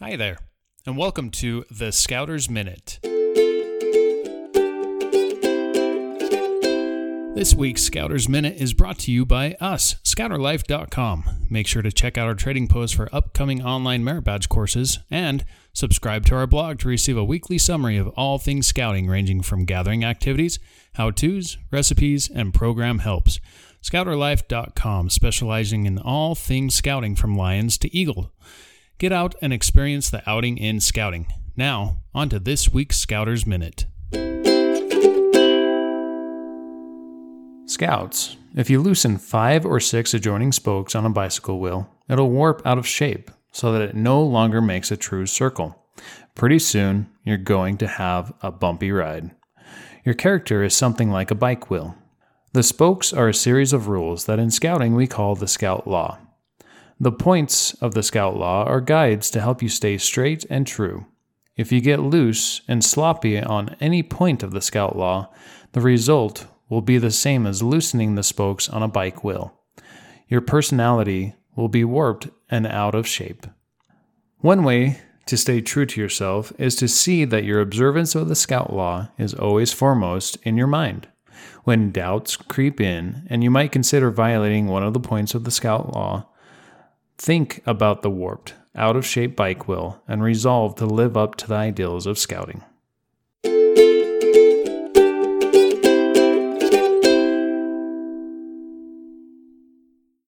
Hi there, and welcome to the Scouter's Minute. This week's Scouter's Minute is brought to you by us, scouterlife.com. Make sure to check out our trading post for upcoming online merit badge courses and subscribe to our blog to receive a weekly summary of all things scouting, ranging from gathering activities, how to's, recipes, and program helps. Scouterlife.com, specializing in all things scouting from lions to eagle. Get out and experience the outing in scouting. Now, on to this week's Scouter's Minute. Scouts, if you loosen five or six adjoining spokes on a bicycle wheel, it'll warp out of shape so that it no longer makes a true circle. Pretty soon, you're going to have a bumpy ride. Your character is something like a bike wheel. The spokes are a series of rules that in scouting we call the Scout Law. The points of the Scout Law are guides to help you stay straight and true. If you get loose and sloppy on any point of the Scout Law, the result will be the same as loosening the spokes on a bike wheel. Your personality will be warped and out of shape. One way to stay true to yourself is to see that your observance of the Scout Law is always foremost in your mind. When doubts creep in and you might consider violating one of the points of the Scout Law, Think about the warped, out of shape bike wheel and resolve to live up to the ideals of scouting.